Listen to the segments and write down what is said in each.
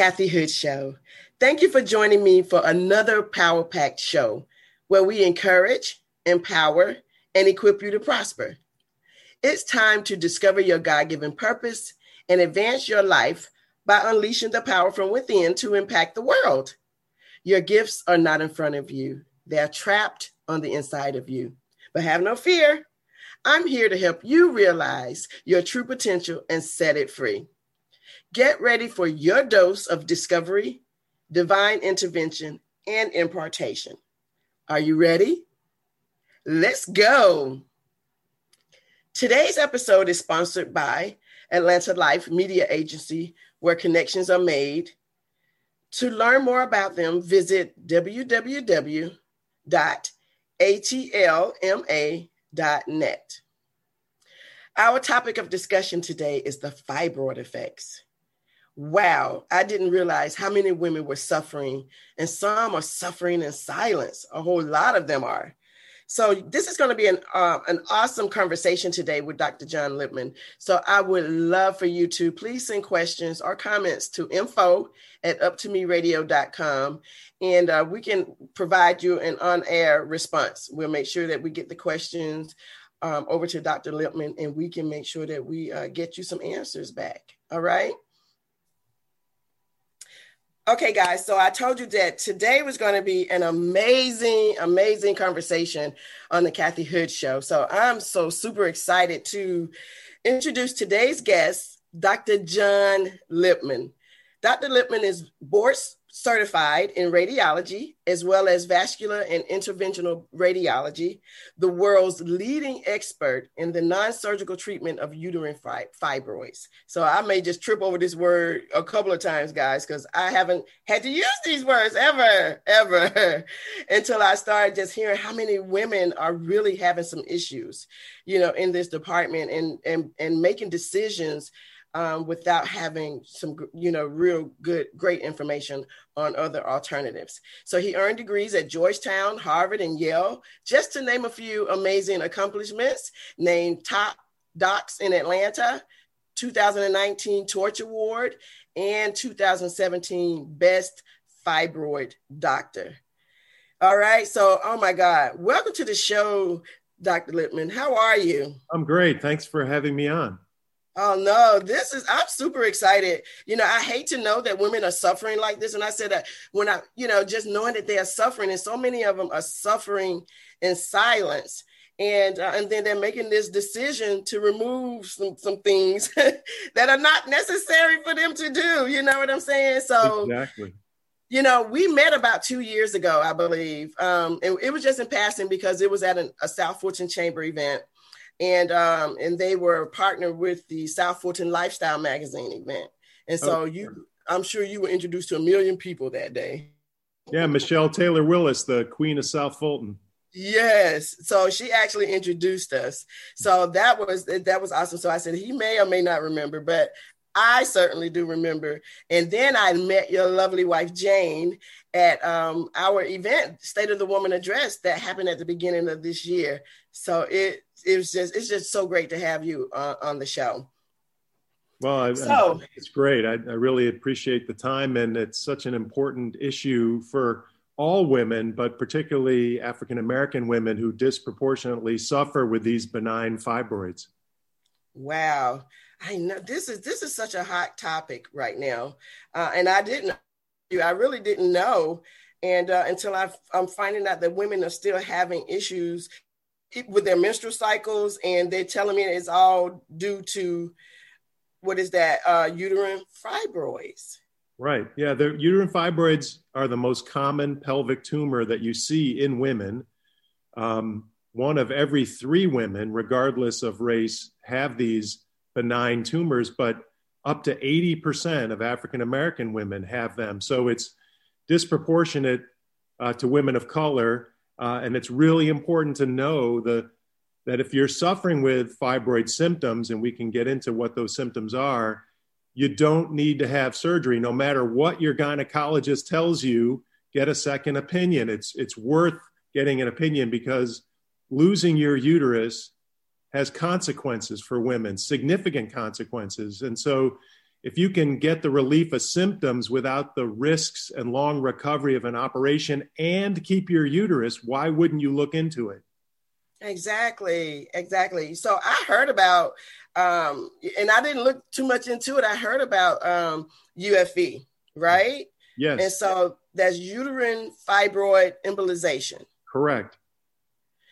Kathy Hood Show. Thank you for joining me for another Power Packed show where we encourage, empower, and equip you to prosper. It's time to discover your God given purpose and advance your life by unleashing the power from within to impact the world. Your gifts are not in front of you, they're trapped on the inside of you. But have no fear. I'm here to help you realize your true potential and set it free. Get ready for your dose of discovery, divine intervention, and impartation. Are you ready? Let's go. Today's episode is sponsored by Atlanta Life Media Agency, where connections are made. To learn more about them, visit www.atlma.net. Our topic of discussion today is the fibroid effects wow, I didn't realize how many women were suffering, and some are suffering in silence. A whole lot of them are. So this is going to be an uh, an awesome conversation today with Dr. John Lipman. So I would love for you to please send questions or comments to info at uptomeradio.com and uh, we can provide you an on-air response. We'll make sure that we get the questions um, over to Dr. Lipman and we can make sure that we uh, get you some answers back. All right. Okay, guys, so I told you that today was going to be an amazing, amazing conversation on the Kathy Hood Show. So I'm so super excited to introduce today's guest, Dr. John Lipman. Dr. Lipman is board certified in radiology as well as vascular and interventional radiology, the world's leading expert in the non surgical treatment of uterine fibroids. So I may just trip over this word a couple of times, guys, because I haven't had to use these words ever, ever until I started just hearing how many women are really having some issues, you know, in this department and, and, and making decisions um, without having some, you know, real good, great information on other alternatives. So he earned degrees at Georgetown, Harvard, and Yale, just to name a few amazing accomplishments, named top docs in Atlanta, 2019 Torch Award, and 2017 Best Fibroid Doctor. All right. So, oh my God, welcome to the show, Dr. Lipman. How are you? I'm great. Thanks for having me on. Oh no, this is I'm super excited. You know, I hate to know that women are suffering like this. And I said that when I, you know, just knowing that they are suffering, and so many of them are suffering in silence. And uh, and then they're making this decision to remove some some things that are not necessary for them to do. You know what I'm saying? So exactly. You know, we met about two years ago, I believe. Um, and it was just in passing because it was at an, a South Fulton Chamber event and um, and they were partnered with the South Fulton Lifestyle Magazine event. And so oh. you, I'm sure you were introduced to a million people that day. Yeah, Michelle Taylor Willis, the Queen of South Fulton. Yes, so she actually introduced us. So that was that was awesome. So I said he may or may not remember, but I certainly do remember. And then I met your lovely wife Jane at um, our event, State of the Woman Address, that happened at the beginning of this year. So it it was just it's just so great to have you uh, on the show. Well, I, so, I it's great. I, I really appreciate the time, and it's such an important issue for all women, but particularly African American women who disproportionately suffer with these benign fibroids. Wow, I know this is this is such a hot topic right now, uh, and I didn't, I really didn't know, and uh, until i am finding out that women are still having issues with their menstrual cycles, and they're telling me it's all due to what is that uh, uterine fibroids. Right. Yeah. The uterine fibroids are the most common pelvic tumor that you see in women. Um, one of every three women, regardless of race, have these benign tumors, but up to 80% of African American women have them. So it's disproportionate uh, to women of color. Uh, and it's really important to know the, that if you're suffering with fibroid symptoms, and we can get into what those symptoms are, you don't need to have surgery. No matter what your gynecologist tells you, get a second opinion. It's, it's worth getting an opinion because losing your uterus has consequences for women, significant consequences. And so, if you can get the relief of symptoms without the risks and long recovery of an operation and keep your uterus, why wouldn't you look into it? Exactly, exactly. So I heard about, um, and I didn't look too much into it. I heard about um, UFE, right? Yes. And so that's uterine fibroid embolization. Correct.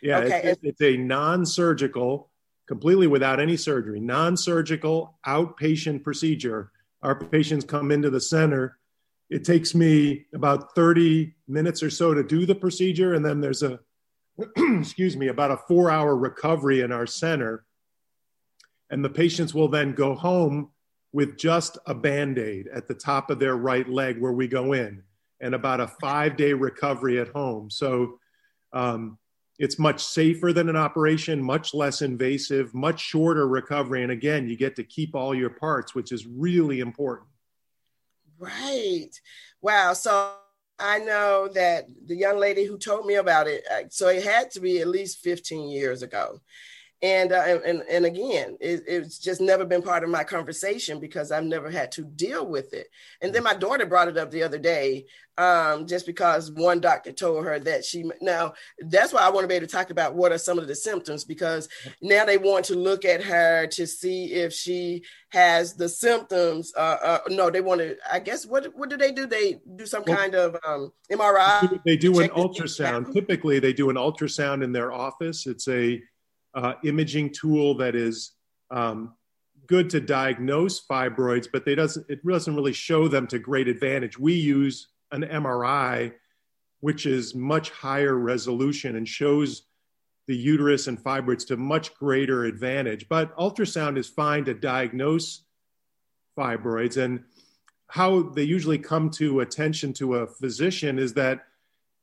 Yeah, okay. it's, it's a non surgical, completely without any surgery, non surgical outpatient procedure. Our patients come into the center. It takes me about 30 minutes or so to do the procedure. And then there's a, excuse me, about a four hour recovery in our center. And the patients will then go home with just a band aid at the top of their right leg where we go in, and about a five day recovery at home. So, um, it's much safer than an operation, much less invasive, much shorter recovery. And again, you get to keep all your parts, which is really important. Right. Wow. So I know that the young lady who told me about it, uh, so it had to be at least 15 years ago and uh, and and again it, it's just never been part of my conversation because i've never had to deal with it. And then my daughter brought it up the other day um, just because one doctor told her that she now that's why i want to be able to talk about what are some of the symptoms because now they want to look at her to see if she has the symptoms uh, uh, no they want to i guess what what do they do? They do some well, kind of um, mri they do an ultrasound. typically they do an ultrasound in their office. It's a uh, imaging tool that is um, good to diagnose fibroids, but they doesn't, it doesn't really show them to great advantage. We use an MRI, which is much higher resolution and shows the uterus and fibroids to much greater advantage. But ultrasound is fine to diagnose fibroids. And how they usually come to attention to a physician is that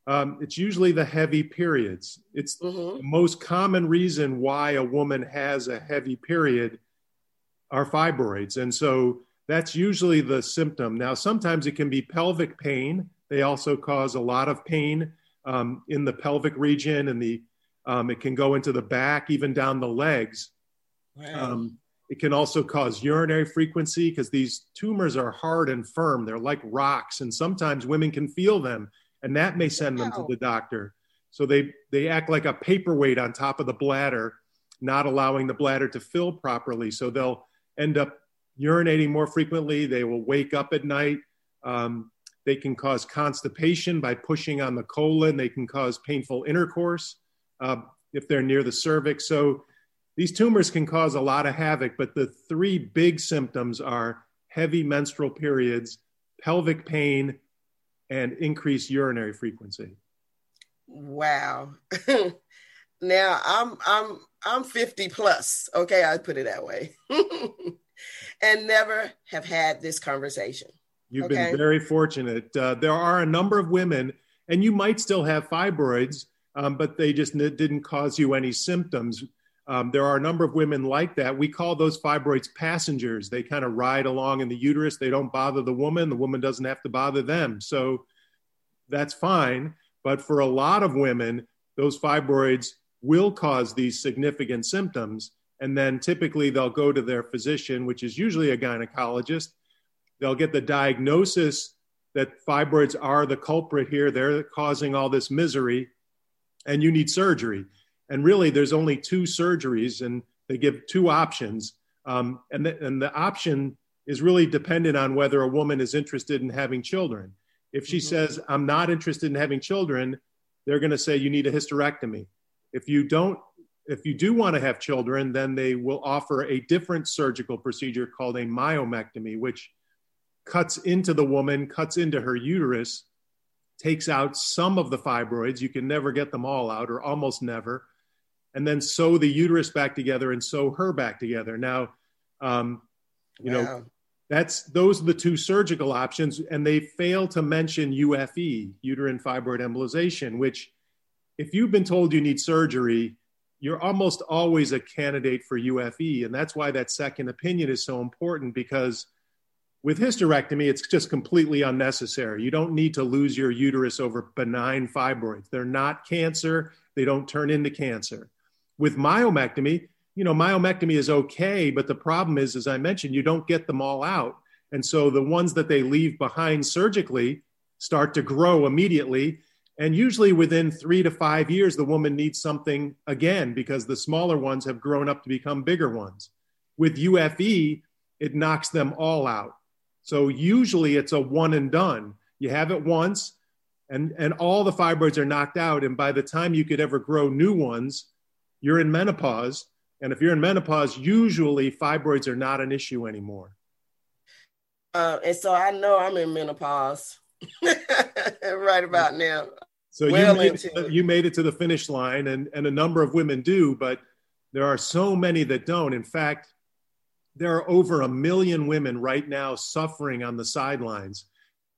um, it's usually the heavy periods. It's mm-hmm. the most common reason why a woman has a heavy period are fibroids. And so that's usually the symptom. Now, sometimes it can be pelvic pain. They also cause a lot of pain um, in the pelvic region, and the um, it can go into the back, even down the legs. Wow. Um, it can also cause urinary frequency because these tumors are hard and firm. They're like rocks, and sometimes women can feel them and that may send them to the doctor. So they they act like a paperweight on top of the bladder, not allowing the bladder to fill properly. So they'll end up urinating more frequently. They will wake up at night. Um, they can cause constipation by pushing on the colon. They can cause painful intercourse uh, if they're near the cervix. So these tumors can cause a lot of havoc, but the three big symptoms are heavy menstrual periods, pelvic pain, and increase urinary frequency. Wow. now I'm I'm I'm 50 plus. Okay, I put it that way. and never have had this conversation. You've okay? been very fortunate. Uh, there are a number of women, and you might still have fibroids, um, but they just n- didn't cause you any symptoms. Um, there are a number of women like that. We call those fibroids passengers. They kind of ride along in the uterus. They don't bother the woman. The woman doesn't have to bother them. So that's fine. But for a lot of women, those fibroids will cause these significant symptoms. And then typically they'll go to their physician, which is usually a gynecologist. They'll get the diagnosis that fibroids are the culprit here. They're causing all this misery, and you need surgery. And really, there's only two surgeries, and they give two options. Um, and, the, and the option is really dependent on whether a woman is interested in having children. If she mm-hmm. says, I'm not interested in having children, they're going to say you need a hysterectomy. If you don't, if you do want to have children, then they will offer a different surgical procedure called a myomectomy, which cuts into the woman, cuts into her uterus, takes out some of the fibroids. You can never get them all out, or almost never. And then sew the uterus back together and sew her back together. Now, um, you wow. know, that's those are the two surgical options, and they fail to mention UFE, uterine fibroid embolization, which, if you've been told you need surgery, you're almost always a candidate for UFE, and that's why that second opinion is so important because with hysterectomy, it's just completely unnecessary. You don't need to lose your uterus over benign fibroids. They're not cancer. They don't turn into cancer. With myomectomy, you know, myomectomy is okay, but the problem is, as I mentioned, you don't get them all out. And so the ones that they leave behind surgically start to grow immediately. And usually within three to five years, the woman needs something again because the smaller ones have grown up to become bigger ones. With UFE, it knocks them all out. So usually it's a one and done. You have it once and, and all the fibroids are knocked out. And by the time you could ever grow new ones, you're in menopause. And if you're in menopause, usually fibroids are not an issue anymore. Uh, and so I know I'm in menopause right about now. So well you, made it, you made it to the finish line, and, and a number of women do, but there are so many that don't. In fact, there are over a million women right now suffering on the sidelines.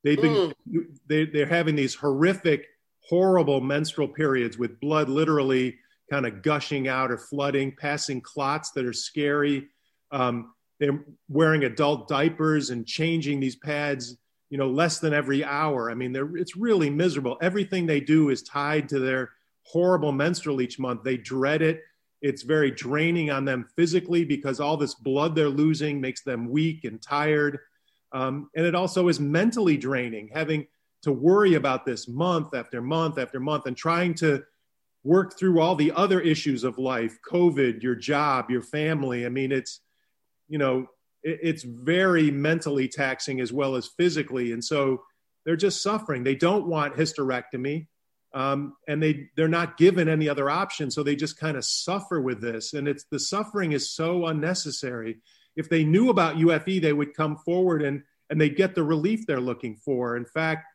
They've been mm. they, they're having these horrific, horrible menstrual periods with blood literally kind of gushing out or flooding, passing clots that are scary. Um, they're wearing adult diapers and changing these pads, you know, less than every hour. I mean, it's really miserable. Everything they do is tied to their horrible menstrual each month. They dread it. It's very draining on them physically because all this blood they're losing makes them weak and tired. Um, and it also is mentally draining, having to worry about this month after month after month and trying to work through all the other issues of life COVID, your job, your family. I mean, it's, you know, it, it's very mentally taxing as well as physically. And so they're just suffering. They don't want hysterectomy um, and they they're not given any other option so they just kind of suffer with this and it's the suffering is so unnecessary if they knew about ufe they would come forward and and they get the relief they're looking for in fact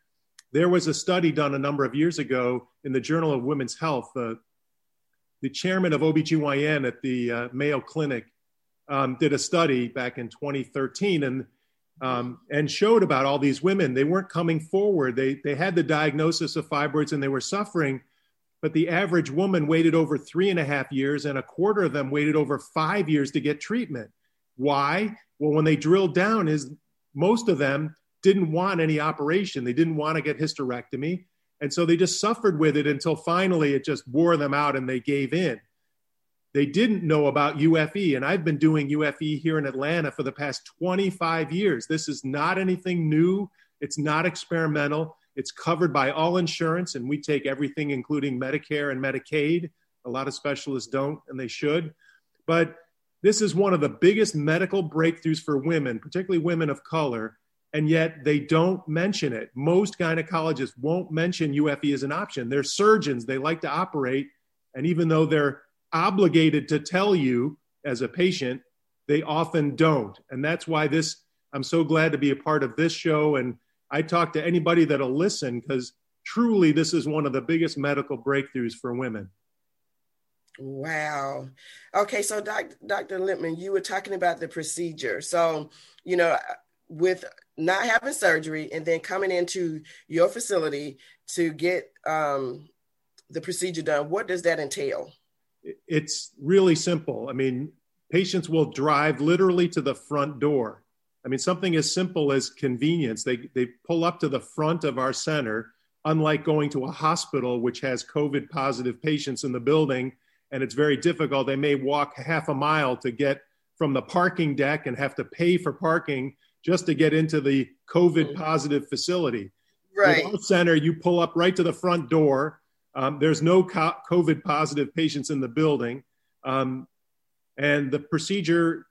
there was a study done a number of years ago in the journal of women's health the the chairman of obgyn at the uh, mayo clinic um, did a study back in 2013 and um, and showed about all these women. They weren't coming forward. They, they had the diagnosis of fibroids and they were suffering, but the average woman waited over three and a half years, and a quarter of them waited over five years to get treatment. Why? Well, when they drilled down, is most of them didn't want any operation. They didn't want to get hysterectomy. And so they just suffered with it until finally it just wore them out and they gave in they didn't know about UFE. And I've been doing UFE here in Atlanta for the past 25 years. This is not anything new, it's not experimental. It's covered by all insurance, and we take everything, including Medicare and Medicaid. A lot of specialists don't, and they should. But this is one of the biggest medical breakthroughs for women, particularly women of color, and yet they don't mention it. Most gynecologists won't mention UFE as an option. They're surgeons, they like to operate, and even though they're obligated to tell you as a patient, they often don't. And that's why this, I'm so glad to be a part of this show. And I talk to anybody that'll listen because truly this is one of the biggest medical breakthroughs for women. Wow. Okay, so Dr. Dr. Lipman, you were talking about the procedure. So, you know, with not having surgery and then coming into your facility to get um, the procedure done, what does that entail? it's really simple. I mean, patients will drive literally to the front door. I mean, something as simple as convenience. They, they pull up to the front of our center, unlike going to a hospital, which has COVID positive patients in the building, and it's very difficult. They may walk half a mile to get from the parking deck and have to pay for parking just to get into the COVID positive facility. Right. With our center, you pull up right to the front door um, there's no COVID positive patients in the building. Um, and the procedure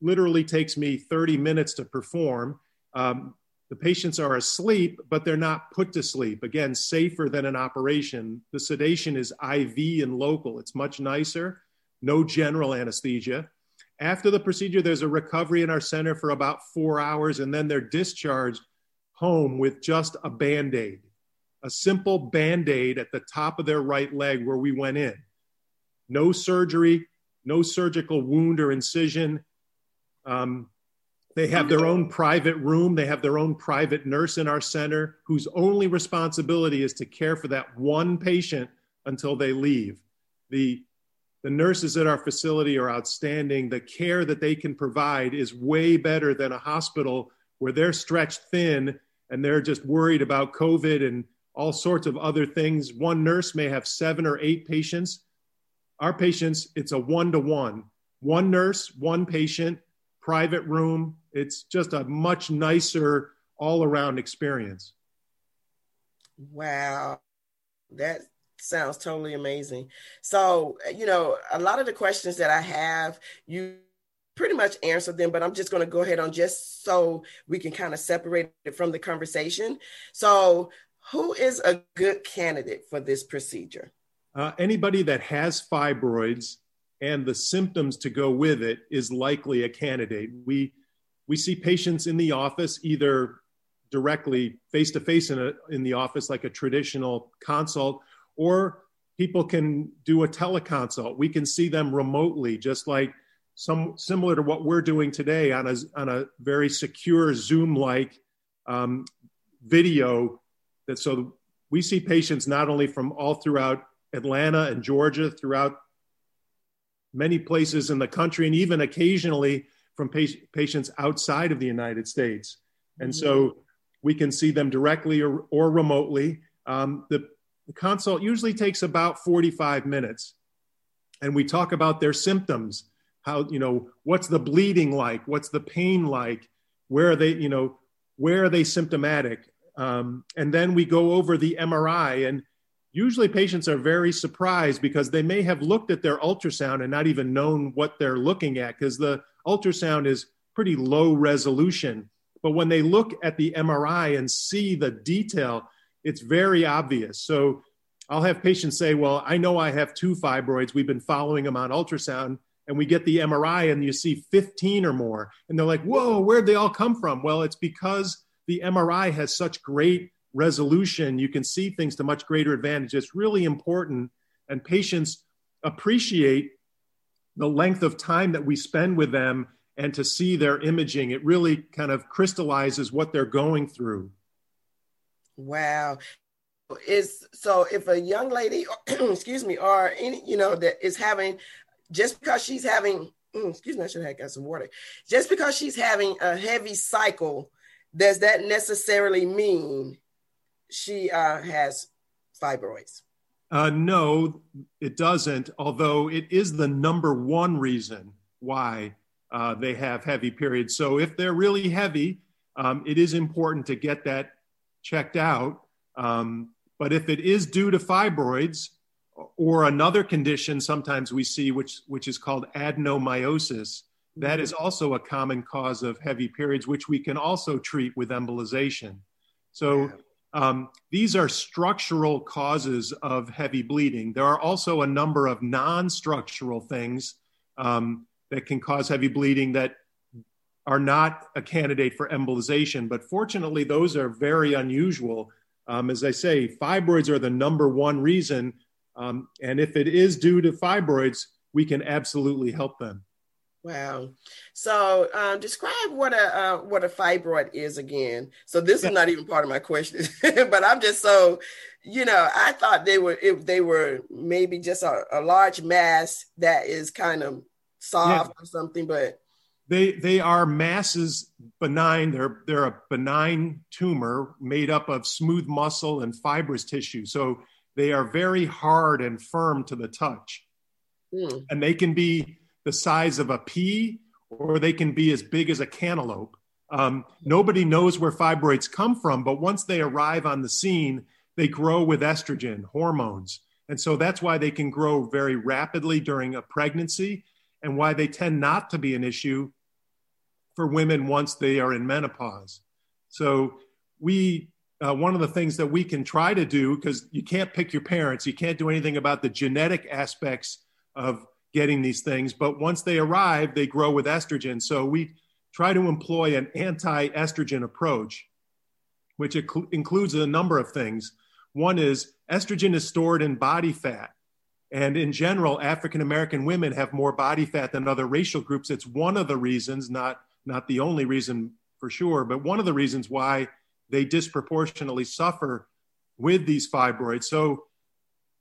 literally takes me 30 minutes to perform. Um, the patients are asleep, but they're not put to sleep. Again, safer than an operation. The sedation is IV and local, it's much nicer, no general anesthesia. After the procedure, there's a recovery in our center for about four hours, and then they're discharged home with just a band aid a simple band aid at the top of their right leg where we went in. no surgery, no surgical wound or incision. Um, they have their own private room. They have their own private nurse in our center whose only responsibility is to care for that one patient until they leave. The, the nurses at our facility are outstanding. The care that they can provide is way better than a hospital where they're stretched thin and they're just worried about COVID and all sorts of other things. One nurse may have seven or eight patients. Our patients, it's a one to one. One nurse, one patient, private room. It's just a much nicer all around experience. Wow. That sounds totally amazing. So, you know, a lot of the questions that I have, you pretty much answered them, but I'm just going to go ahead on just so we can kind of separate it from the conversation. So, who is a good candidate for this procedure? Uh, anybody that has fibroids and the symptoms to go with it is likely a candidate. We we see patients in the office either directly face to face in the office like a traditional consult or people can do a teleconsult. We can see them remotely just like some similar to what we're doing today on a on a very secure Zoom like um, video that so we see patients not only from all throughout Atlanta and Georgia throughout many places in the country and even occasionally from patients outside of the United States. And mm-hmm. so we can see them directly or, or remotely. Um, the, the consult usually takes about 45 minutes. And we talk about their symptoms, how, you know, what's the bleeding like? What's the pain like? Where are they, you know, where are they symptomatic? Um, and then we go over the MRI and usually patients are very surprised because they may have looked at their ultrasound and not even known what they're looking at because the ultrasound is pretty low resolution. But when they look at the MRI and see the detail, it's very obvious. So I'll have patients say, Well, I know I have two fibroids. We've been following them on ultrasound. And we get the MRI and you see 15 or more. And they're like, Whoa, where'd they all come from? Well, it's because the MRI has such great resolution, you can see things to much greater advantage. It's really important, and patients appreciate the length of time that we spend with them and to see their imaging. It really kind of crystallizes what they're going through. Wow. Is so if a young lady, excuse me, or any, you know, that is having just because she's having, mm, excuse me, I should have got some water. Just because she's having a heavy cycle, does that necessarily mean she uh, has fibroids? Uh, no, it doesn't, although it is the number one reason why uh, they have heavy periods. So if they're really heavy, um, it is important to get that checked out. Um, but if it is due to fibroids or another condition, sometimes we see, which, which is called adenomyosis, that is also a common cause of heavy periods, which we can also treat with embolization. So um, these are structural causes of heavy bleeding. There are also a number of non structural things um, that can cause heavy bleeding that are not a candidate for embolization, but fortunately, those are very unusual. Um, as I say, fibroids are the number one reason. Um, and if it is due to fibroids, we can absolutely help them. Wow. So um, describe what a uh, what a fibroid is again. So this is not even part of my question, but I'm just so, you know, I thought they were if they were maybe just a, a large mass that is kind of soft yeah. or something, but they they are masses benign. They're they're a benign tumor made up of smooth muscle and fibrous tissue. So they are very hard and firm to the touch, mm. and they can be the size of a pea or they can be as big as a cantaloupe. Um, nobody knows where fibroids come from, but once they arrive on the scene, they grow with estrogen hormones. And so that's why they can grow very rapidly during a pregnancy and why they tend not to be an issue for women once they are in menopause. So we uh, one of the things that we can try to do because you can't pick your parents, you can't do anything about the genetic aspects of getting these things, but once they arrive, they grow with estrogen. So we try to employ an anti estrogen approach, which includes a number of things. One is estrogen is stored in body fat. And in general, African American women have more body fat than other racial groups. It's one of the reasons, not, not the only reason for sure, but one of the reasons why they disproportionately suffer with these fibroids. So,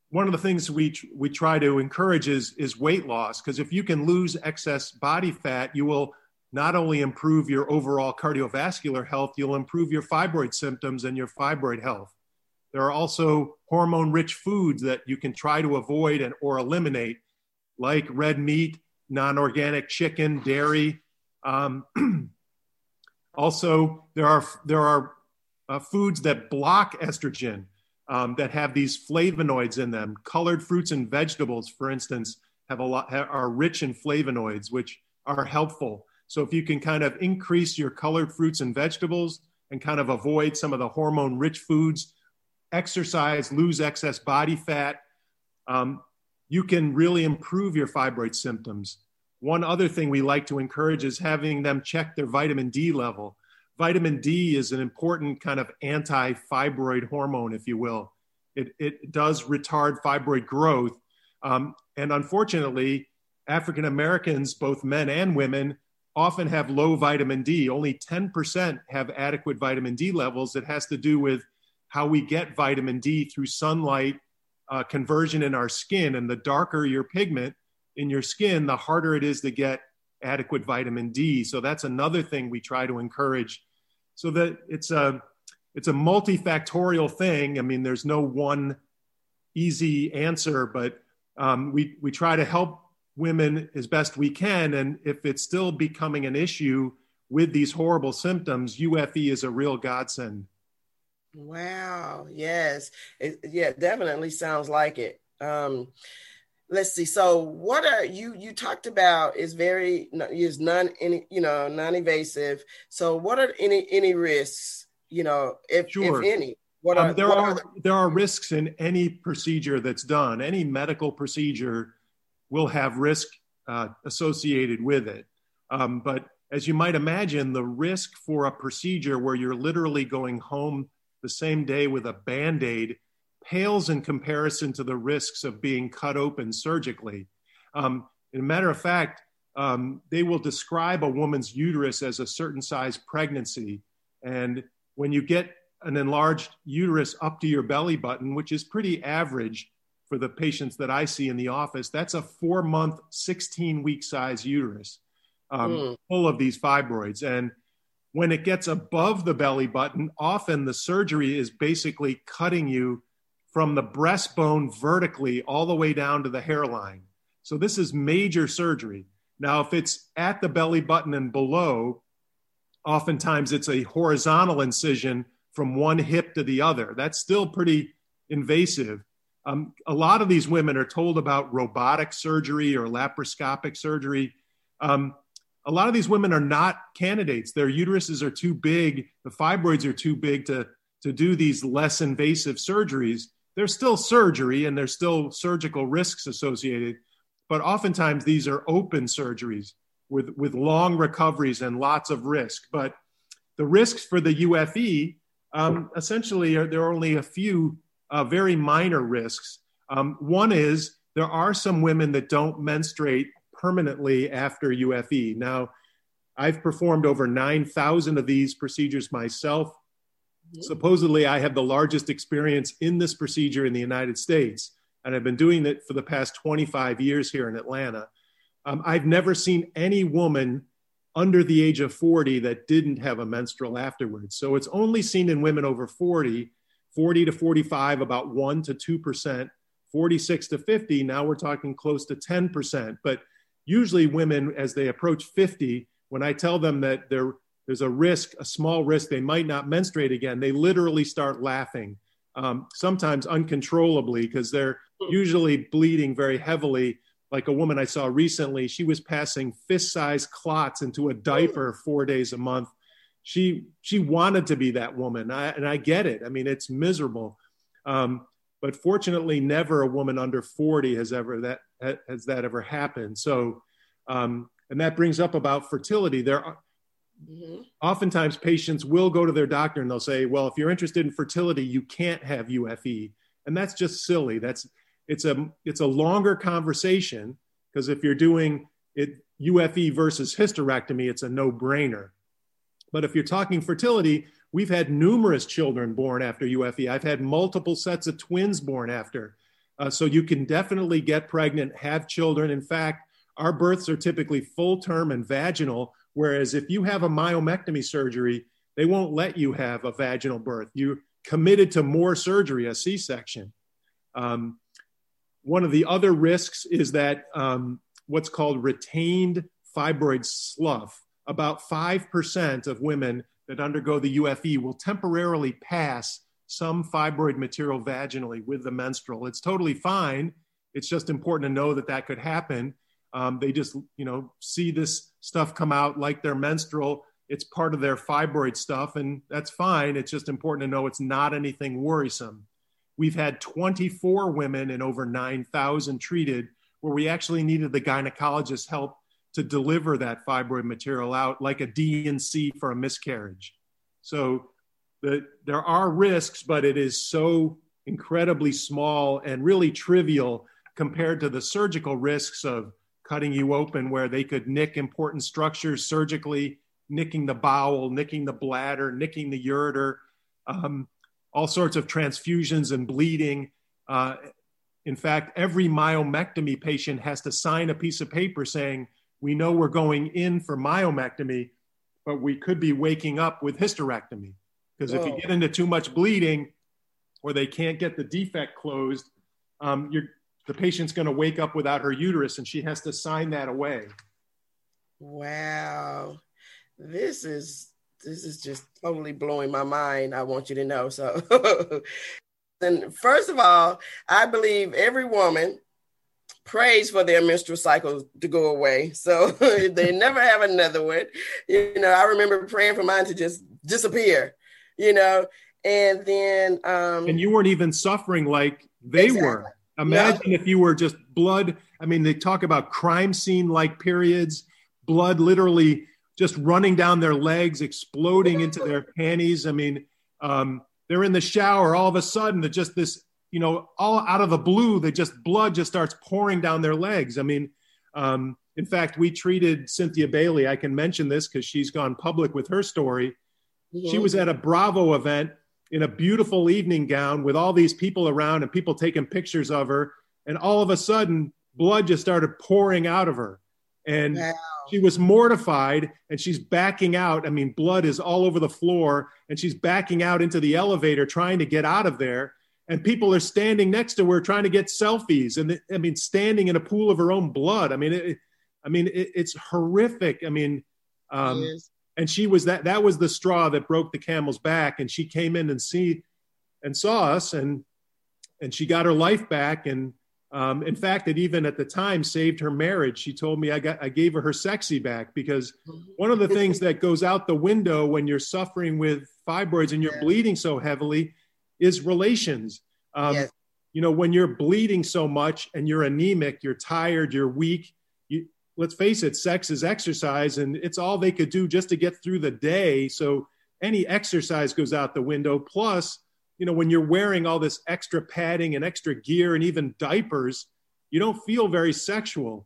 one of the things we, we try to encourage is, is weight loss, because if you can lose excess body fat, you will not only improve your overall cardiovascular health, you'll improve your fibroid symptoms and your fibroid health. There are also hormone rich foods that you can try to avoid and or eliminate, like red meat, non organic chicken, dairy. Um, also, there are, there are uh, foods that block estrogen um, that have these flavonoids in them. Colored fruits and vegetables, for instance, have a lot, are rich in flavonoids, which are helpful. So if you can kind of increase your colored fruits and vegetables and kind of avoid some of the hormone rich foods, exercise, lose excess body fat, um, you can really improve your fibroid symptoms. One other thing we like to encourage is having them check their vitamin D level. Vitamin D is an important kind of anti fibroid hormone, if you will. It, it does retard fibroid growth. Um, and unfortunately, African Americans, both men and women, often have low vitamin D. Only 10% have adequate vitamin D levels. It has to do with how we get vitamin D through sunlight uh, conversion in our skin. And the darker your pigment in your skin, the harder it is to get adequate vitamin D. So that's another thing we try to encourage. So that it's a it's a multifactorial thing. I mean, there's no one easy answer, but um, we we try to help women as best we can. And if it's still becoming an issue with these horrible symptoms, UFE is a real godsend. Wow. Yes. It, yeah, definitely sounds like it. Um, let's see. So what are you, you talked about is very, is non, any, you know, non-invasive. So what are any, any risks, you know, if, sure. if any? What um, are, um, there what are, are there are risks in any procedure that's done, any medical procedure will have risk uh, associated with it. Um, but as you might imagine, the risk for a procedure where you're literally going home the same day with a band aid pales in comparison to the risks of being cut open surgically. Um, a matter of fact, um, they will describe a woman's uterus as a certain size pregnancy. And when you get an enlarged uterus up to your belly button, which is pretty average, for the patients that I see in the office, that's a four month, 16 week size uterus um, mm. full of these fibroids. And when it gets above the belly button, often the surgery is basically cutting you from the breastbone vertically all the way down to the hairline. So this is major surgery. Now, if it's at the belly button and below, oftentimes it's a horizontal incision from one hip to the other. That's still pretty invasive. Um, a lot of these women are told about robotic surgery or laparoscopic surgery. Um, a lot of these women are not candidates. Their uteruses are too big, the fibroids are too big to, to do these less invasive surgeries. There's still surgery and there's still surgical risks associated, but oftentimes these are open surgeries with, with long recoveries and lots of risk. But the risks for the UFE um, essentially are there are only a few uh, very minor risks. Um, one is there are some women that don't menstruate permanently after UFE. Now, I've performed over 9,000 of these procedures myself. Mm-hmm. Supposedly, I have the largest experience in this procedure in the United States, and I've been doing it for the past 25 years here in Atlanta. Um, I've never seen any woman under the age of 40 that didn't have a menstrual afterwards. So it's only seen in women over 40 40 to 45, about 1 to 2%, 46 to 50, now we're talking close to 10%. But usually, women, as they approach 50, when I tell them that there, there's a risk, a small risk, they might not menstruate again, they literally start laughing, um, sometimes uncontrollably, because they're usually bleeding very heavily. Like a woman I saw recently, she was passing fist sized clots into a diaper four days a month. She she wanted to be that woman I, and i get it. I mean it's miserable. Um, but fortunately never a woman under 40 has ever that has that ever happened. So um, and that brings up about fertility. There are mm-hmm. oftentimes patients will go to their doctor and they'll say well if you're interested in fertility you can't have ufe and that's just silly that's it's a it's a longer conversation because if you're doing it UFE versus hysterectomy, it's a no-brainer. But if you're talking fertility, we've had numerous children born after UFE. I've had multiple sets of twins born after. Uh, so you can definitely get pregnant, have children. In fact, our births are typically full term and vaginal, whereas if you have a myomectomy surgery, they won't let you have a vaginal birth. You committed to more surgery, a C section. Um, one of the other risks is that um, what's called retained fibroid slough. About 5% of women that undergo the UFE will temporarily pass some fibroid material vaginally with the menstrual. It's totally fine. It's just important to know that that could happen. Um, they just, you know, see this stuff come out like their menstrual. It's part of their fibroid stuff, and that's fine. It's just important to know it's not anything worrisome. We've had 24 women and over 9,000 treated where we actually needed the gynecologist help to deliver that fibroid material out like a D&C for a miscarriage. So the, there are risks, but it is so incredibly small and really trivial compared to the surgical risks of cutting you open where they could nick important structures surgically, nicking the bowel, nicking the bladder, nicking the ureter, um, all sorts of transfusions and bleeding. Uh, in fact, every myomectomy patient has to sign a piece of paper saying, we know we're going in for myomectomy, but we could be waking up with hysterectomy. Because if you get into too much bleeding or they can't get the defect closed, um, the patient's going to wake up without her uterus and she has to sign that away. Wow. This is this is just totally blowing my mind. I want you to know. So And first of all, I believe every woman prays for their menstrual cycle to go away. So they never have another one. You know, I remember praying for mine to just disappear, you know, and then um And you weren't even suffering like they exactly. were. Imagine if you were just blood. I mean, they talk about crime scene like periods, blood literally just running down their legs, exploding into their panties. I mean, um, they're in the shower all of a sudden that just this you know all out of the blue they just blood just starts pouring down their legs i mean um, in fact we treated cynthia bailey i can mention this because she's gone public with her story she was at a bravo event in a beautiful evening gown with all these people around and people taking pictures of her and all of a sudden blood just started pouring out of her and wow. she was mortified and she's backing out. I mean, blood is all over the floor and she's backing out into the elevator trying to get out of there. And people are standing next to her trying to get selfies. And I mean, standing in a pool of her own blood. I mean, it, I mean, it, it's horrific. I mean, um, and she was that, that was the straw that broke the camel's back. And she came in and see and saw us and, and she got her life back. And, um, in fact, it even at the time saved her marriage. She told me I got I gave her her sexy back because one of the things that goes out the window when you're suffering with fibroids and you're yeah. bleeding so heavily is relations. Um, yes. You know, when you're bleeding so much and you're anemic, you're tired, you're weak. Let's face it, sex is exercise, and it's all they could do just to get through the day. So any exercise goes out the window. Plus, you know, when you're wearing all this extra padding and extra gear and even diapers, you don't feel very sexual.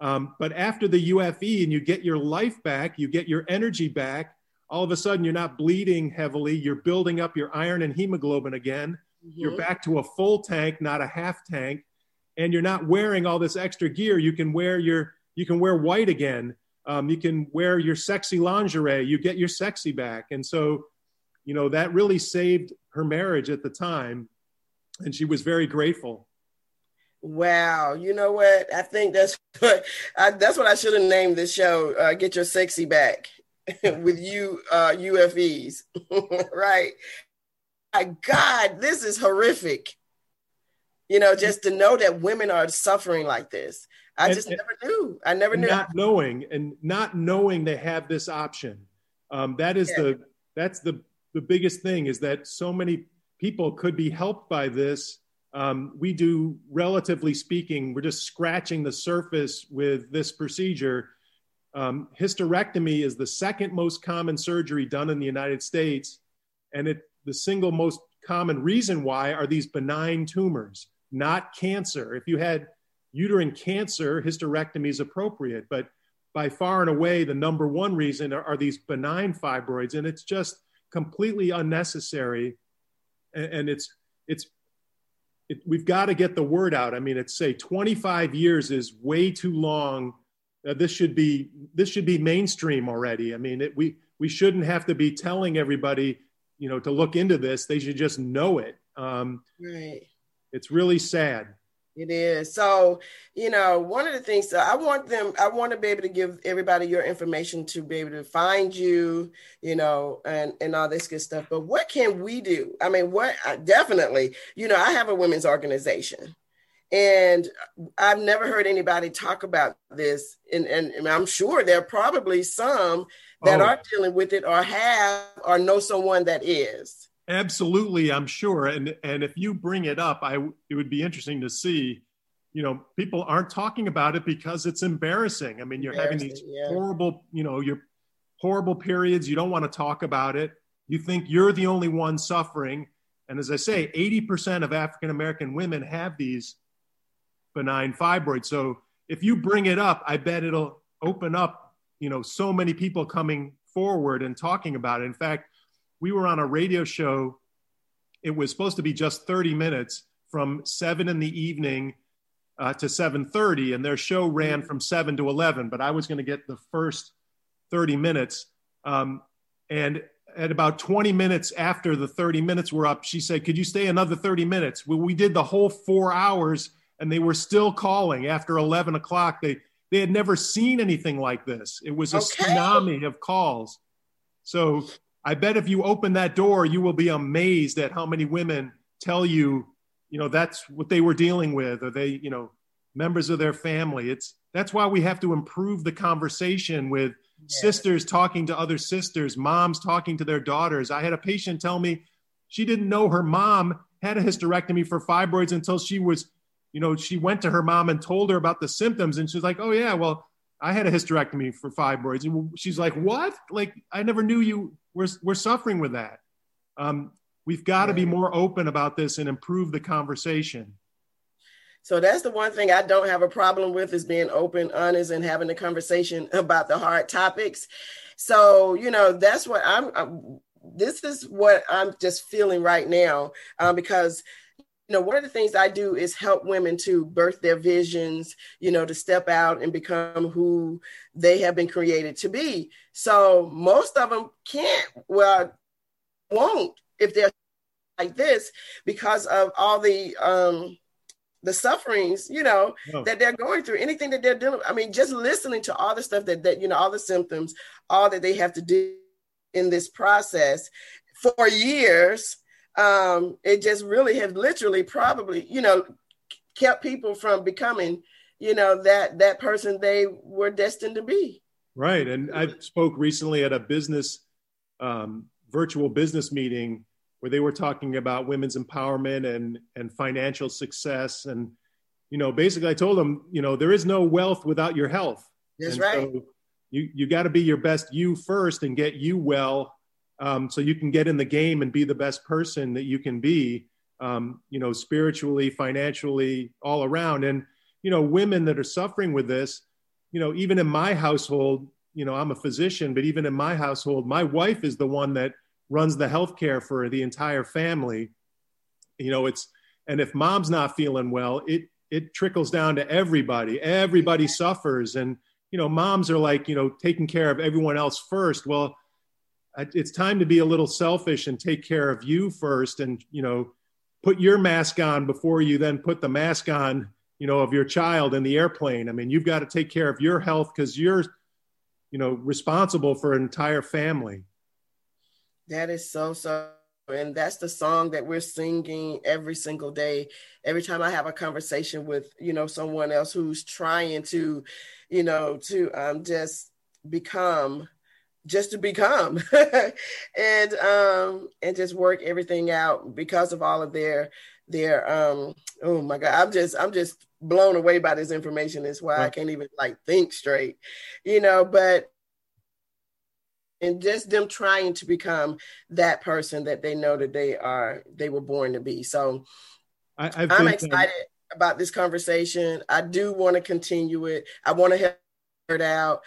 Um, but after the UFE and you get your life back, you get your energy back, all of a sudden you're not bleeding heavily, you're building up your iron and hemoglobin again. Mm-hmm. You're back to a full tank, not a half tank, and you're not wearing all this extra gear. You can wear your you can wear white again. Um, you can wear your sexy lingerie. You get your sexy back, and so you know that really saved her marriage at the time. And she was very grateful. Wow. You know what? I think that's what I, that's what i should have named this show uh, get your sexy back with you uh, ufes right? My god this is horrific. You know just to know that women are suffering like this i and, just never knew i never knew not knowing and not knowing they have this option um, that is yeah. the that's the the biggest thing is that so many people could be helped by this. Um, we do, relatively speaking, we're just scratching the surface with this procedure. Um, hysterectomy is the second most common surgery done in the United States, and it the single most common reason why are these benign tumors. not cancer. If you had uterine cancer, hysterectomy is appropriate. But by far and away, the number one reason are, are these benign fibroids, and it's just completely unnecessary. And, and it's it's it, we've got to get the word out. I mean, it's say 25 years is way too long. Uh, this should be this should be mainstream already. I mean, it, we we shouldn't have to be telling everybody, you know, to look into this. They should just know it. Um, right. It's really sad. It is. So, you know, one of the things that I want them, I want to be able to give everybody your information to be able to find you, you know, and, and all this good stuff. But what can we do? I mean, what definitely, you know, I have a women's organization and I've never heard anybody talk about this. And, and, I'm sure there are probably some that oh. are dealing with it or have or know someone that is. Absolutely, I'm sure. And and if you bring it up, I it would be interesting to see. You know, people aren't talking about it because it's embarrassing. I mean, you're having these yeah. horrible, you know, your horrible periods. You don't want to talk about it. You think you're the only one suffering. And as I say, 80% of African American women have these benign fibroids. So if you bring it up, I bet it'll open up, you know, so many people coming forward and talking about it. In fact, we were on a radio show. It was supposed to be just 30 minutes from seven in the evening uh, to 7:30, and their show ran from seven to 11. But I was going to get the first 30 minutes, um, and at about 20 minutes after the 30 minutes were up, she said, "Could you stay another 30 minutes?" Well, we did the whole four hours, and they were still calling after 11 o'clock. They they had never seen anything like this. It was a okay. tsunami of calls. So I bet if you open that door, you will be amazed at how many women tell you, you know, that's what they were dealing with, or they, you know, members of their family. It's that's why we have to improve the conversation with yes. sisters talking to other sisters, moms talking to their daughters. I had a patient tell me she didn't know her mom had a hysterectomy for fibroids until she was, you know, she went to her mom and told her about the symptoms, and she's like, "Oh yeah, well, I had a hysterectomy for fibroids," and she's like, "What? Like I never knew you we're, we're suffering with that. Um, we've got to be more open about this and improve the conversation. So that's the one thing I don't have a problem with is being open, honest, and having a conversation about the hard topics. So you know that's what I'm. I'm this is what I'm just feeling right now um, because you know, one of the things I do is help women to birth their visions, you know, to step out and become who they have been created to be. So most of them can't, well, won't if they're like this because of all the um the sufferings, you know, oh. that they're going through, anything that they're dealing. I mean, just listening to all the stuff that that you know, all the symptoms, all that they have to do in this process for years um, it just really has literally probably, you know, kept people from becoming, you know, that that person they were destined to be. Right, and I spoke recently at a business um, virtual business meeting where they were talking about women's empowerment and and financial success. And you know basically i told them you know there is no wealth without your health. That's and right. so you you got to be your best you first and get you well um, so you can get in the game and be the best person that you can be um, you know spiritually financially all around. And you know women that are suffering with this you know even in my household you know i'm a physician but even in my household my wife is the one that runs the healthcare for the entire family. You know it's and if mom's not feeling well it it trickles down to everybody. Everybody suffers. And you know moms are like you know taking care of everyone else first. Well it's time to be a little selfish and take care of you first and you know put your mask on before you then put the mask on you know of your child in the airplane. I mean you've got to take care of your health because you're you know responsible for an entire family. That is so so and that's the song that we're singing every single day. Every time i have a conversation with you know someone else who's trying to you know to um, just become just to become and um and just work everything out because of all of their their um oh my god i'm just i'm just blown away by this information that's why i can't even like think straight you know but and just them trying to become that person that they know that they are they were born to be so I, am excited about this conversation. I do want to continue it. I want to help it out.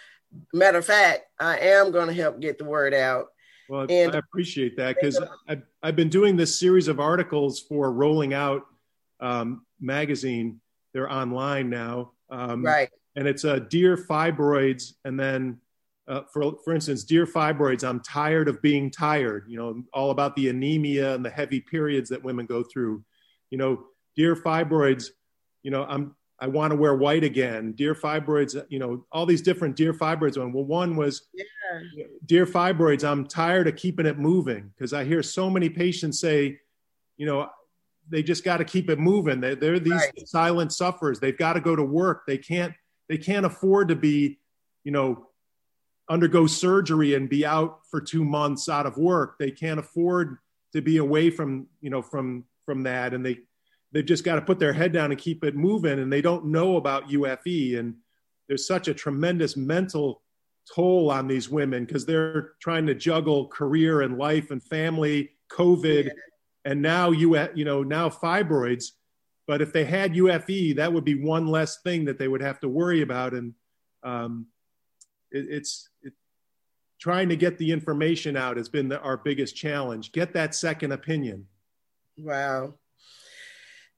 Matter of fact, I am going to help get the word out. Well, and I appreciate that because I've, I've been doing this series of articles for Rolling Out um, magazine. They're online now. Um, right. And it's a uh, Dear Fibroids. And then, uh, for, for instance, Dear Fibroids, I'm tired of being tired, you know, all about the anemia and the heavy periods that women go through. You know, Dear Fibroids, you know, I'm I want to wear white again. Dear fibroids, you know, all these different dear fibroids. One, well, one was, yeah. dear fibroids, I'm tired of keeping it moving because I hear so many patients say, you know, they just got to keep it moving. They're, they're these right. silent sufferers. They've got to go to work. They can't, they can't afford to be, you know, undergo surgery and be out for two months out of work. They can't afford to be away from, you know, from, from that. And they, they've just got to put their head down and keep it moving and they don't know about UFE and there's such a tremendous mental toll on these women because they're trying to juggle career and life and family covid yeah. and now you you know now fibroids. But if they had UFE that would be one less thing that they would have to worry about and um, it, it's it, trying to get the information out has been the, our biggest challenge. Get that second opinion. Wow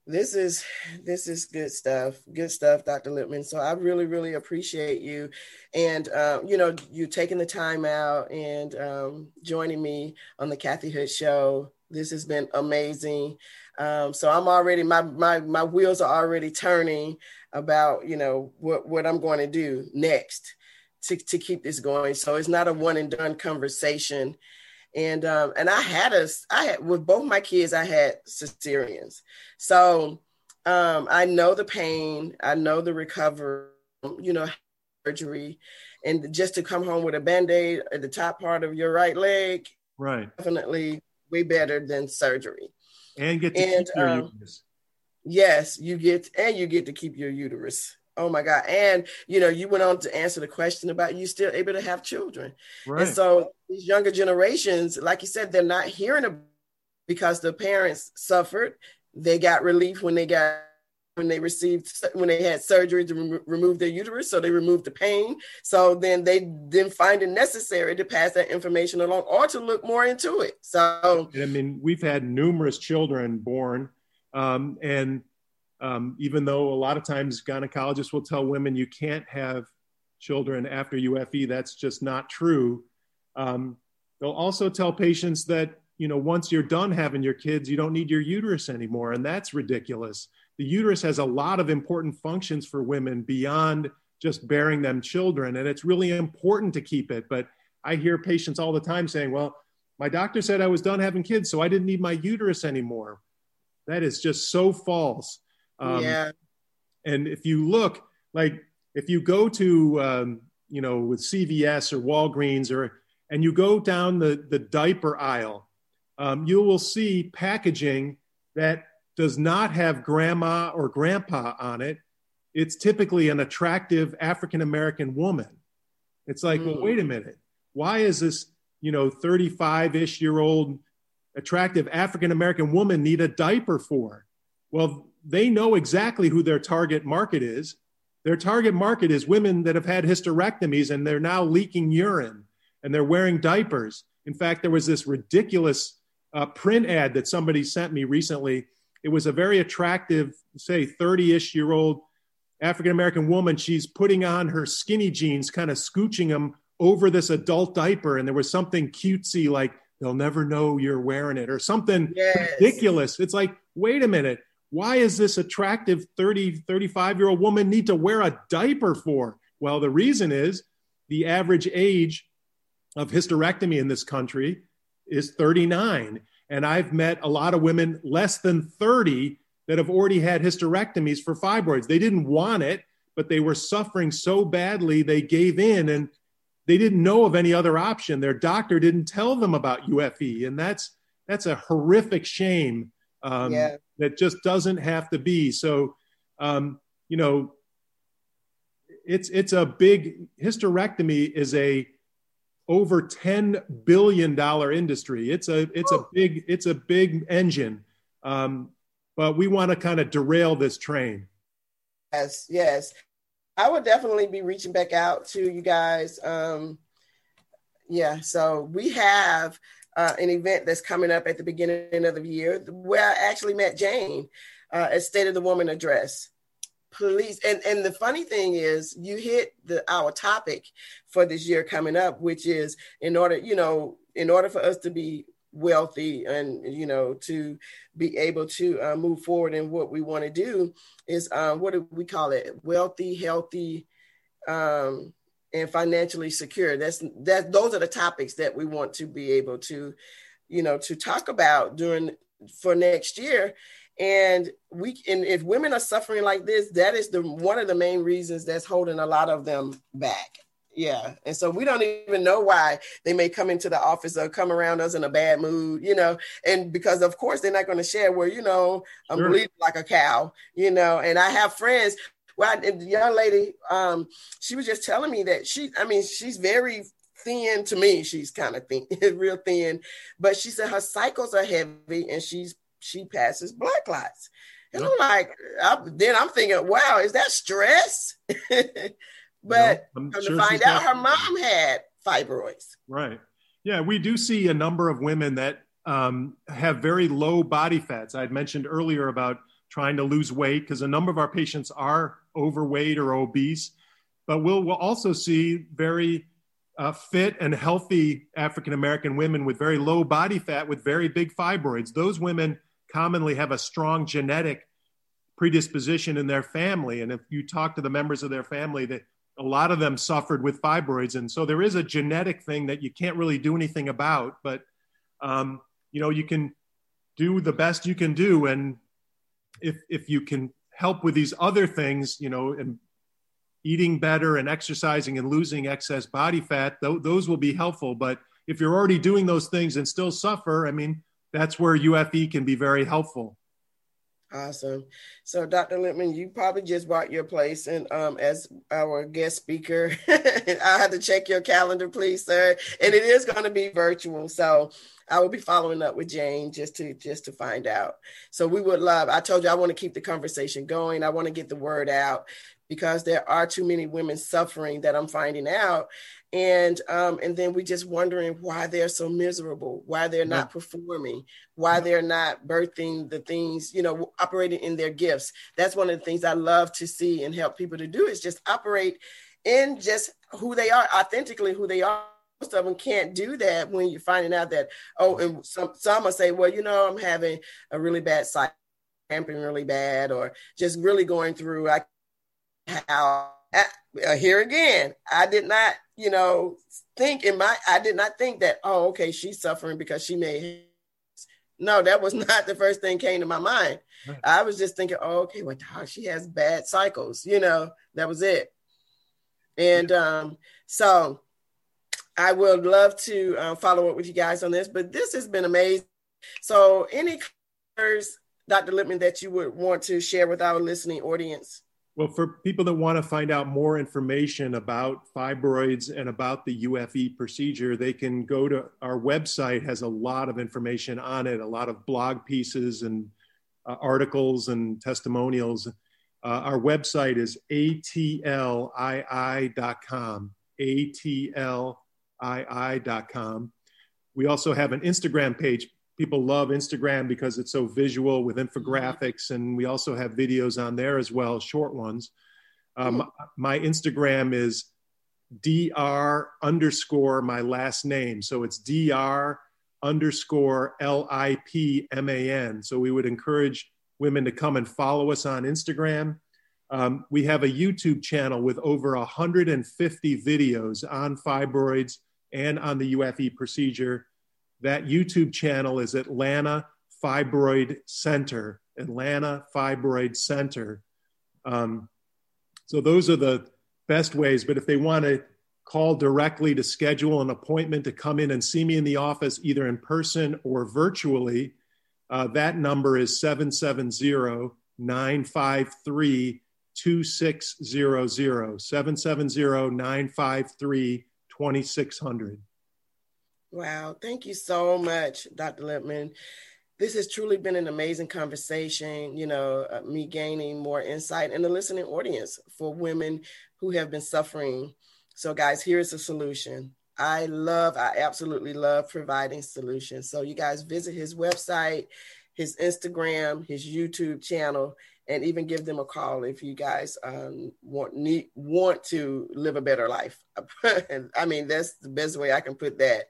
this is this is good stuff good stuff dr lipman so i really really appreciate you. And um, you know you taking the time out and um, joining me on the kathy hood show. This has been amazing. Um, so i'm already my, my my wheels are already turning about you know what what i'm going to do next to, to keep this going. So it's not a one and done conversation and um, and I had a I had with both my kids I had cesareans, so um, I know the pain, I know the recovery, you know, surgery, and just to come home with a band aid at the top part of your right leg, right, definitely way better than surgery, and get to and, keep your um, uterus. Yes, you get and you get to keep your uterus. Oh my God. And you know, you went on to answer the question about you still able to have children. Right. And so these younger generations, like you said, they're not hearing about because the parents suffered. They got relief when they got when they received when they had surgery to rem- remove their uterus so they removed the pain so then they didn't find it necessary to pass that information along or to look more into it so i mean we've had numerous children born um, and um, even though a lot of times gynecologists will tell women you can't have children after UFE, that's just not true. Um, they'll also tell patients that you know once you're done having your kids, you don't need your uterus anymore, and that's ridiculous. The uterus has a lot of important functions for women beyond just bearing them children, and it's really important to keep it. But I hear patients all the time saying, "Well, my doctor said I was done having kids, so I didn't need my uterus anymore." That is just so false. Um, yeah. And if you look, like if you go to, um, you know, with CVS or Walgreens or, and you go down the, the diaper aisle, um, you will see packaging that does not have grandma or grandpa on it. It's typically an attractive African American woman. It's like, mm. well, wait a minute. Why is this, you know, 35 ish year old attractive African American woman need a diaper for? Well, they know exactly who their target market is. Their target market is women that have had hysterectomies and they're now leaking urine and they're wearing diapers. In fact, there was this ridiculous uh, print ad that somebody sent me recently. It was a very attractive, say, 30 ish year old African American woman. She's putting on her skinny jeans, kind of scooching them over this adult diaper. And there was something cutesy like, they'll never know you're wearing it or something yes. ridiculous. It's like, wait a minute why is this attractive 30, 35 year old woman need to wear a diaper for? Well, the reason is the average age of hysterectomy in this country is 39. And I've met a lot of women less than 30 that have already had hysterectomies for fibroids. They didn't want it, but they were suffering so badly they gave in and they didn't know of any other option. Their doctor didn't tell them about UFE. And that's that's a horrific shame um, yeah. that just doesn't have to be. So, um, you know, it's it's a big hysterectomy is a over ten billion dollar industry. It's a it's a big it's a big engine. Um, but we want to kind of derail this train. Yes, yes. I would definitely be reaching back out to you guys. Um, yeah, so we have uh, an event that's coming up at the beginning of the year where I actually met Jane uh, at State of the Woman Address. Please, and, and the funny thing is, you hit the our topic for this year coming up, which is in order, you know, in order for us to be wealthy and you know to be able to uh, move forward in what we want to do is um, what do we call it wealthy healthy um, and financially secure that's that those are the topics that we want to be able to you know to talk about during for next year and we and if women are suffering like this that is the one of the main reasons that's holding a lot of them back yeah. And so we don't even know why they may come into the office or come around us in a bad mood, you know, and because of course they're not going to share where, you know, I'm sure. bleeding like a cow, you know, and I have friends. Well, the young lady, um, she was just telling me that she, I mean, she's very thin to me. She's kind of thin, real thin, but she said her cycles are heavy and she's, she passes blood clots. And I'm like, I, then I'm thinking, wow, is that stress? But sure to find out, her mom had fibroids. Right. Yeah, we do see a number of women that um, have very low body fats. I had mentioned earlier about trying to lose weight because a number of our patients are overweight or obese, but we'll, we'll also see very uh, fit and healthy African American women with very low body fat with very big fibroids. Those women commonly have a strong genetic predisposition in their family. And if you talk to the members of their family, that a lot of them suffered with fibroids. And so there is a genetic thing that you can't really do anything about, but, um, you know, you can do the best you can do. And if, if you can help with these other things, you know, and eating better and exercising and losing excess body fat, th- those will be helpful. But if you're already doing those things and still suffer, I mean, that's where UFE can be very helpful. Awesome. So, Dr. Lipman, you probably just bought your place and um, as our guest speaker. I had to check your calendar, please, sir. And it is going to be virtual. So I will be following up with Jane just to just to find out. So we would love. I told you I want to keep the conversation going. I want to get the word out because there are too many women suffering that I'm finding out and um, and then we just wondering why they're so miserable, why they're not performing, why they're not birthing the things, you know, operating in their gifts. That's one of the things I love to see and help people to do is just operate in just who they are, authentically who they are. Most of them can't do that when you're finding out that oh, and some some will say, well, you know, I'm having a really bad cycle, cramping really bad, or just really going through. I how uh, here again, I did not, you know, think in my, I did not think that, oh, okay, she's suffering because she may. No, that was not the first thing came to my mind. Right. I was just thinking, oh, okay, well, she has bad cycles, you know, that was it. And um, so I would love to uh, follow up with you guys on this, but this has been amazing. So, any Dr. Lipman, that you would want to share with our listening audience? Well, for people that want to find out more information about fibroids and about the UFE procedure, they can go to our website has a lot of information on it, a lot of blog pieces and uh, articles and testimonials. Uh, our website is atlii.com, atlii.com. We also have an Instagram page, people love Instagram because it's so visual with infographics, and we also have videos on there as well, short ones. Um, my Instagram is dr underscore my last name, so it's dr underscore l i p m a n. So we would encourage women to come and follow us on Instagram. Um, we have a YouTube channel with over 150 videos on fibroids and on the UFE procedure that YouTube channel is Atlanta Fibroid Center. Atlanta Fibroid Center. Um, so those are the best ways. But if they want to call directly to schedule an appointment to come in and see me in the office, either in person or virtually, uh, that number is 770 953 2600. 770 953 2600. Wow. Thank you so much, Dr. Lipman. this has truly been an amazing conversation. You know, uh, me gaining more insight in the listening audience for women who have been suffering. So, guys, here's a solution. I love, I absolutely love providing solutions. So, you guys visit his website, his Instagram, his YouTube channel, and even give them a call if you guys um, want need, want to live a better life. I mean, that's the best way I can put that.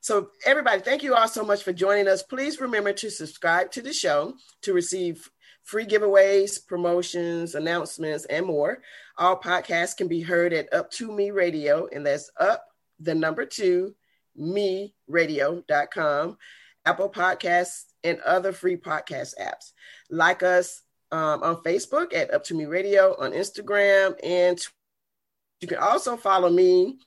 So, everybody, thank you all so much for joining us. Please remember to subscribe to the show to receive free giveaways, promotions, announcements, and more. All podcasts can be heard at Up to Me Radio, and that's up the number two me radio.com, Apple Podcasts, and other free podcast apps. Like us um, on Facebook at Up to Me Radio, on Instagram, and you can also follow me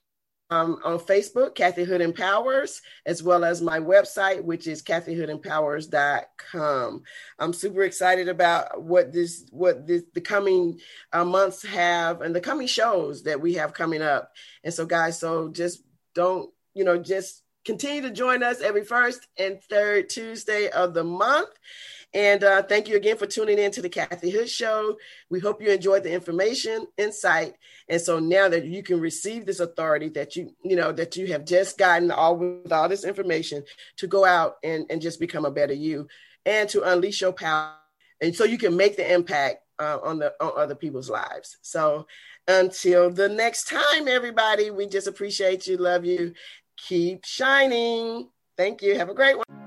um, on Facebook, Kathy Hood Empowers, as well as my website, which is kathyhoodempowers.com. I'm super excited about what this, what this, the coming uh, months have and the coming shows that we have coming up. And so, guys, so just don't, you know, just continue to join us every first and third Tuesday of the month. And uh, thank you again for tuning in to the Kathy Hood Show. We hope you enjoyed the information, insight, and so now that you can receive this authority that you you know that you have just gotten all with all this information to go out and and just become a better you, and to unleash your power, and so you can make the impact uh, on the on other people's lives. So until the next time, everybody, we just appreciate you, love you, keep shining. Thank you. Have a great one.